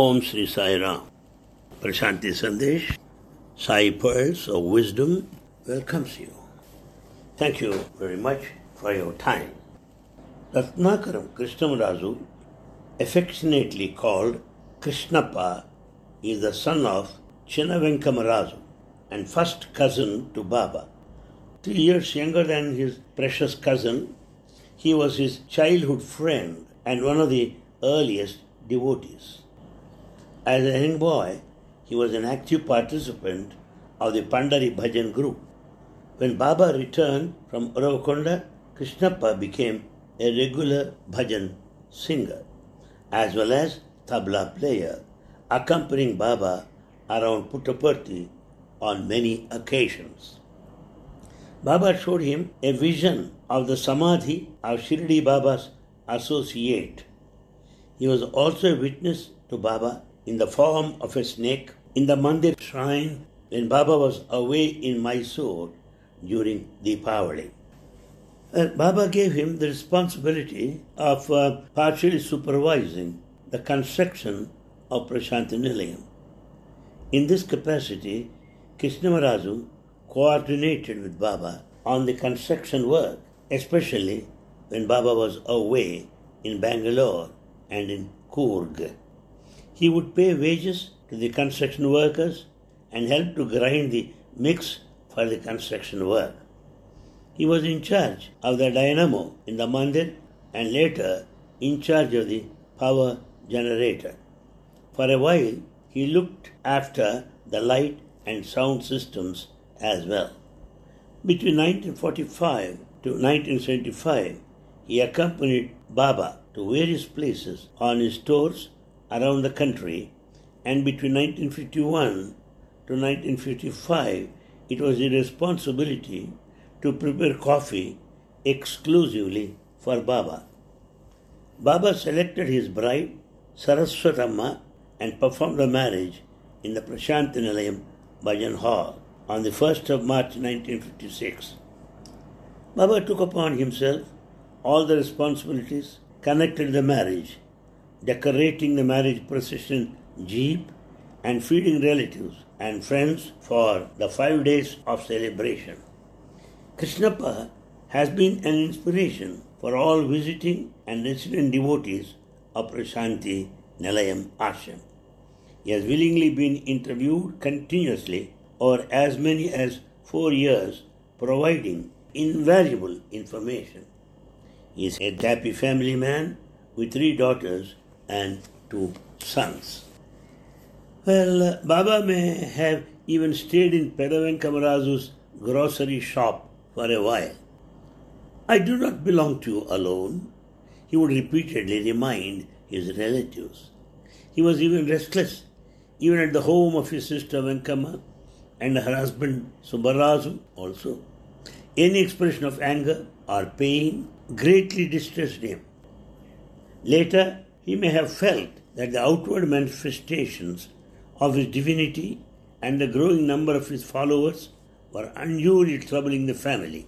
Om Sri Sai Ram. Prashanti Sandesh, Sai Pearls of Wisdom welcomes you. Thank you very much for your time. Ratnakaram Krishnamarazu, affectionately called Krishnappa, is the son of Chinavenkamarazu and first cousin to Baba. Three years younger than his precious cousin, he was his childhood friend and one of the earliest devotees. As a young boy, he was an active participant of the Pandari Bhajan group. When Baba returned from Uravakonda, Krishnappa became a regular bhajan singer as well as tabla player, accompanying Baba around Puttaparthi on many occasions. Baba showed him a vision of the Samadhi of Shirdi Baba's associate. He was also a witness to Baba in the form of a snake in the Mandir shrine when Baba was away in Mysore during Deepavali. Uh, Baba gave him the responsibility of uh, partially supervising the construction of Prashanti Nilayam. In this capacity, Krishnamarazu coordinated with Baba on the construction work, especially when Baba was away in Bangalore and in Coorg. He would pay wages to the construction workers and help to grind the mix for the construction work. He was in charge of the dynamo in the mandir and later in charge of the power generator. For a while, he looked after the light and sound systems as well. Between 1945 to 1975, he accompanied Baba to various places on his tours around the country, and between 1951 to 1955, it was his responsibility to prepare coffee exclusively for Baba. Baba selected his bride, Saraswatamma, and performed the marriage in the Prashanti Nilayam Bhajan Hall on the 1st of March 1956. Baba took upon himself all the responsibilities connected to the marriage, decorating the marriage procession jeep, and feeding relatives and friends for the five days of celebration. Krishnappa has been an inspiration for all visiting and resident devotees of Prashanti Nilayam Ashram. He has willingly been interviewed continuously over as many as four years, providing invaluable information. He is a happy family man with three daughters and two sons. Well, uh, Baba may have even stayed in Pedavenkam grocery shop for a while. I do not belong to you alone, he would repeatedly remind his relatives. He was even restless, even at the home of his sister Venkamma and her husband Subbarazu also. Any expression of anger or pain greatly distressed him. Later, he may have felt that the outward manifestations of his divinity and the growing number of his followers were unduly troubling the family.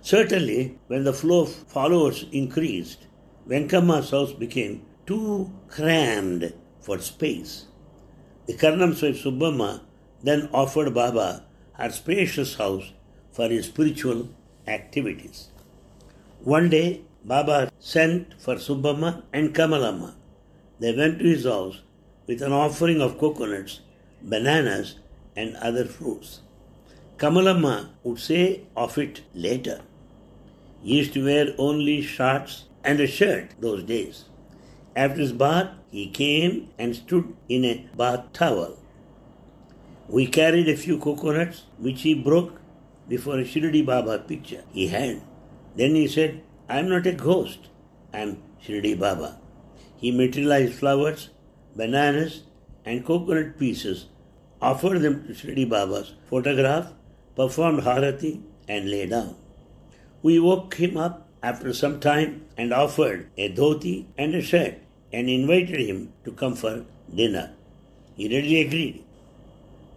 Certainly, when the flow of followers increased, Venkamma's house became too crammed for space. The Karnam's wife Subbamma then offered Baba her spacious house for his spiritual activities. One day, Baba sent for Subbamma and Kamalamma. They went to his house with an offering of coconuts, bananas, and other fruits. Kamalamma would say of it later. He used to wear only shorts and a shirt those days. After his bath, he came and stood in a bath towel. We carried a few coconuts which he broke before a Shirdi Baba picture he had. Then he said, I am not a ghost, I am Shirdi Baba. He materialized flowers, bananas, and coconut pieces, offered them to Shirdi Baba's photograph, performed Harati, and lay down. We woke him up after some time and offered a dhoti and a shirt and invited him to come for dinner. He readily agreed.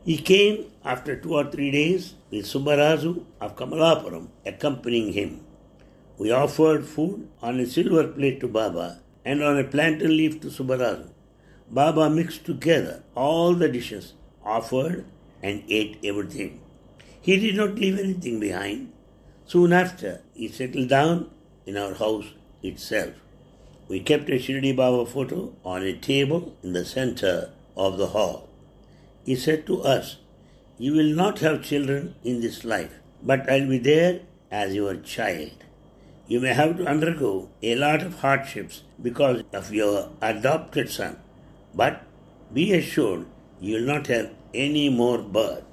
He came after two or three days with Subbarazu of Kamalapuram accompanying him. We offered food on a silver plate to Baba and on a plantain leaf to Subbarazu. Baba mixed together all the dishes offered and ate everything. He did not leave anything behind. Soon after, he settled down in our house itself. We kept a Shirdi Baba photo on a table in the center of the hall. He said to us, You will not have children in this life, but I'll be there as your child. You may have to undergo a lot of hardships because of your adopted son, but be assured you will not have any more birth.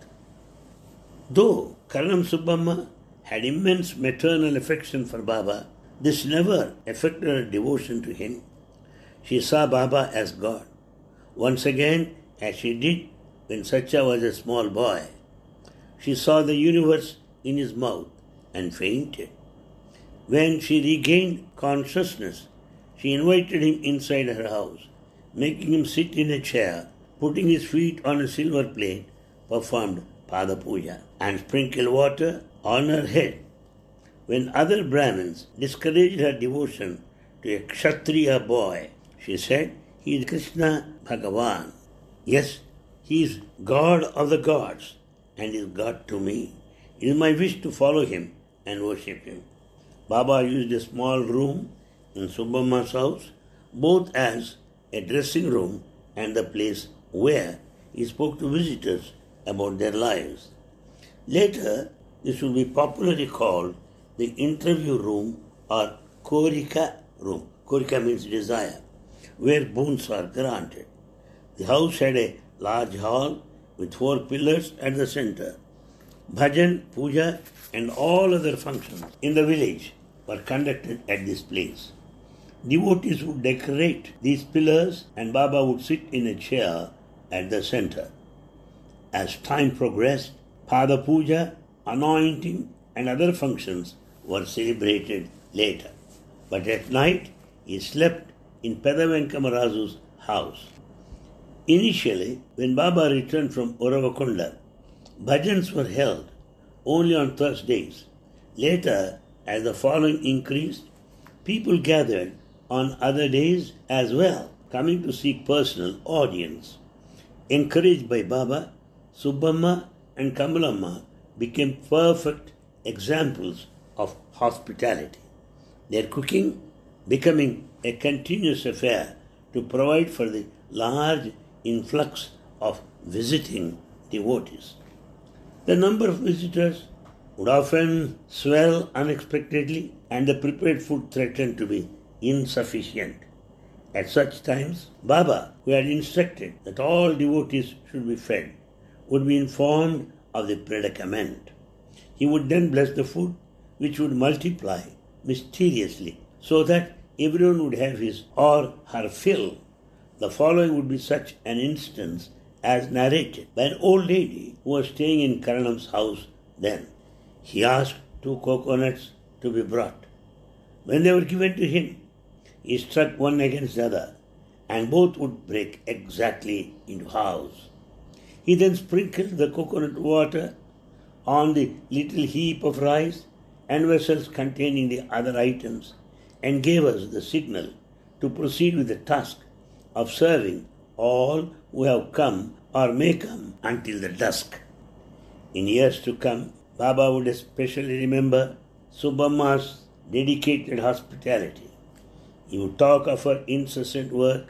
Though Karanam Subbamma had immense maternal affection for Baba, this never affected her devotion to him. She saw Baba as God. Once again, as she did when Satya was a small boy, she saw the universe in his mouth and fainted. When she regained consciousness, she invited him inside her house, making him sit in a chair, putting his feet on a silver plate, performed Pada Puja, and sprinkled water on her head. When other Brahmins discouraged her devotion to a Kshatriya boy, she said, He is Krishna Bhagavan. Yes, he is God of the gods and is God to me. It is my wish to follow him and worship him. Baba used a small room in Subbamma's house both as a dressing room and the place where he spoke to visitors about their lives. Later, this would be popularly called the interview room or Korika room. Korika means desire, where boons are granted. The house had a large hall with four pillars at the center. Bhajan, puja, and all other functions in the village were conducted at this place. Devotees would decorate these pillars and Baba would sit in a chair at the center. As time progressed, Pada Puja, anointing, and other functions were celebrated later. But at night, he slept in Pedavenkamarazu's house. Initially, when Baba returned from Uravakonda, bhajans were held only on Thursdays. Later, as the following increased, people gathered on other days as well, coming to seek personal audience. Encouraged by Baba, Subbamma and Kamalamma became perfect examples of hospitality. Their cooking becoming a continuous affair to provide for the large influx of visiting devotees. The number of visitors would often swell unexpectedly, and the prepared food threatened to be insufficient. At such times, Baba, who had instructed that all devotees should be fed, would be informed of the predicament. He would then bless the food, which would multiply mysteriously, so that everyone would have his or her fill. The following would be such an instance as narrated by an old lady who was staying in Karanam's house then. He asked two coconuts to be brought. When they were given to him, he struck one against the other, and both would break exactly into halves. He then sprinkled the coconut water on the little heap of rice and vessels containing the other items and gave us the signal to proceed with the task of serving all who have come or may come until the dusk. In years to come, Baba would especially remember Subbamma's dedicated hospitality. He would talk of her incessant work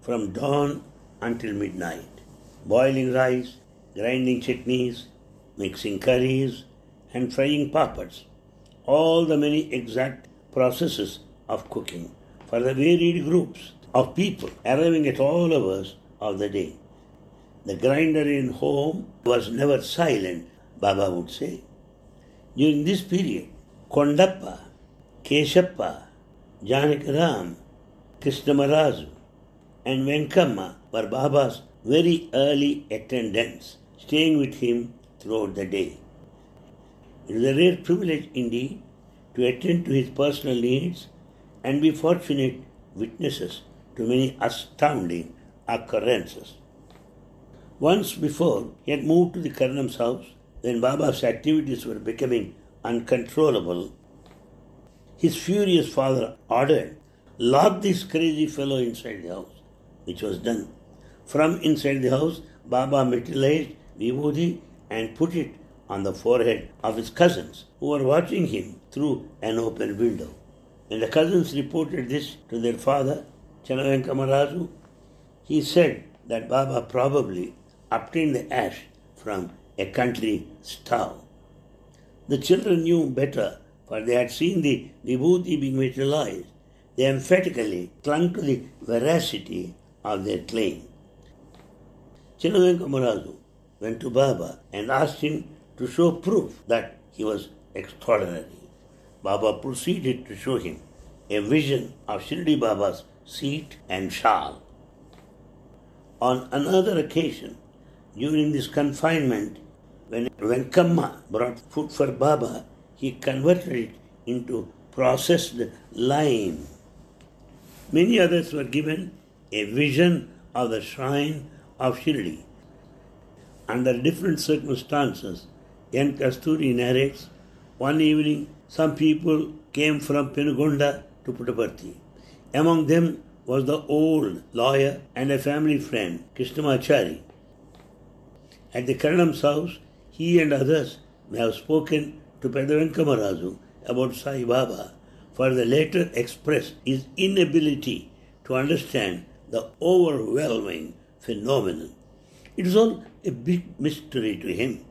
from dawn until midnight, boiling rice, grinding chutneys, mixing curries, and frying papads, all the many exact processes of cooking for the varied groups of people arriving at all hours of the day. The grinder in home was never silent, Baba would say. During this period, Kondappa, Keshappa, Janakaram, Krishnamarazu, and Venkamma were Baba's very early attendants, staying with him throughout the day. It is a rare privilege indeed to attend to his personal needs and be fortunate witnesses to many astounding occurrences. Once before, he had moved to the Karanam's house when Baba's activities were becoming uncontrollable his furious father ordered, Lock this crazy fellow inside the house, which was done From inside the house, Baba materialized vibhuti and put it on the forehead of his cousins who were watching him through an open window. When the cousins reported this to their father, Chinavenkamarazu, he said that Baba probably obtained the ash from a country stove. The children knew better, for they had seen the vibhuti being materialized. They emphatically clung to the veracity of their claim. Chinavenkamarazu went to Baba and asked him to show proof that he was extraordinary. Baba proceeded to show him a vision of Shirdi Baba's seat and shawl. On another occasion, during this confinement, when Venkamma brought food for Baba, he converted it into processed lime. Many others were given a vision of the shrine of Shirdi. Under different circumstances, N. Kasturi narrates, one evening some people came from Penugonda to Puttaparthi. Among them was the old lawyer and a family friend, Krishnamachari. At the Karanam's house, he and others may have spoken to Pedavenkamarazu about Sai Baba, for the latter expressed his inability to understand the overwhelming phenomenon. It is all a big mystery to him.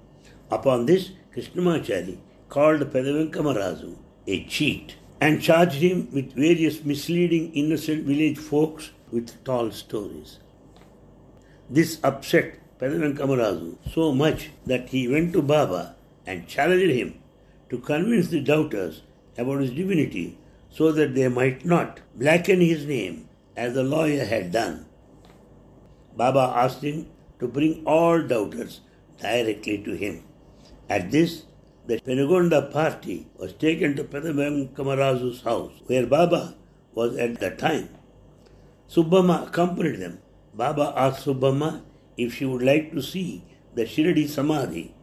Upon this, Krishnamachari called Pedavenkamarazu a cheat and charged him with various misleading innocent village folks with tall stories. This upset Pedavenkamarazu so much that he went to Baba and challenged him to convince the doubters about his divinity so that they might not blacken his name as the lawyer had done. Baba asked him to bring all doubters directly to him. At this, the Penugonda party was taken to Pedavenkamarazu's house, where Baba was at the time. Subbamma accompanied them. Baba asked Subbamma if she would like to see the Shirdi Samadhi.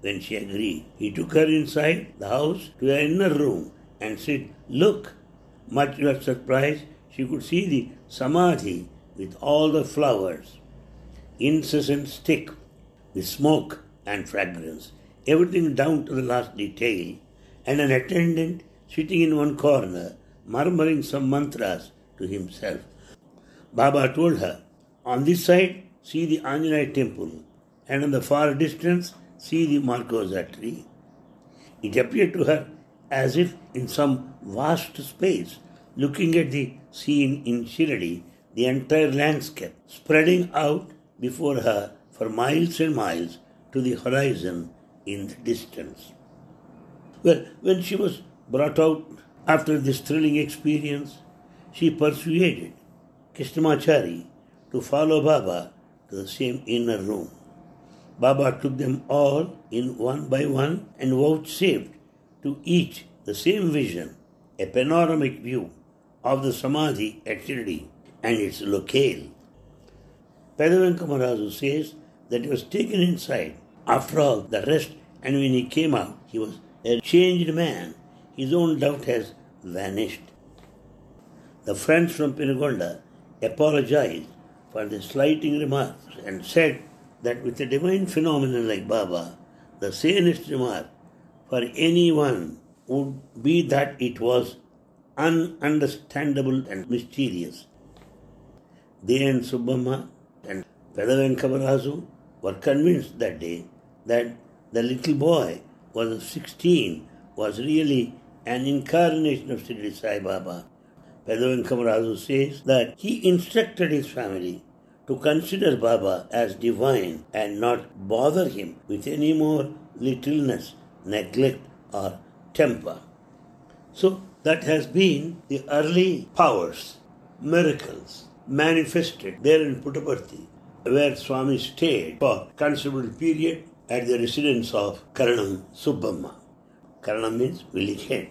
When she agreed, he took her inside the house to an inner room and said, Look, much to her surprise, she could see the Samadhi with all the flowers, incessant stick with smoke and fragrance, everything down to the last detail, and an attendant sitting in one corner, murmuring some mantras to himself. Baba told her, On this side, see the Anjaneya temple, and in the far distance, see the Margosa tree. It appeared to her as if in some vast space, looking at the scene in Shirdi, the entire landscape spreading out before her for miles and miles to the horizon in the distance. Well, when she was brought out after this thrilling experience, she persuaded Krishnamachari to follow Baba to the same inner room. Baba took them all in one by one and vouchsafed to each the same vision, a panoramic view of the Samadhi Shirdi and its locale. Pedavenkamarazu says that he was taken inside after all the rest and when he came out he was a changed man. His own doubt has vanished. The friends from Penugonda apologized for the slighting remarks and said that with a divine phenomenon like Baba, the sanest remark for anyone would be that it was ununderstandable and mysterious. They and Subbamma and Pedavenkamarazu were convinced that day that the little boy was 16 was really an incarnation of Sri Sai Baba. Pedavenkamarazu says that he instructed his family to consider Baba as divine and not bother him with any more littleness, neglect, or temper. So that has been the early powers, miracles manifested there in Puttaparthi, where Swami stayed for considerable period at the residence of Karanam Subbamma. Karanam means village head.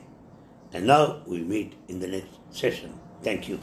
And now we'll meet in the next session. Thank you.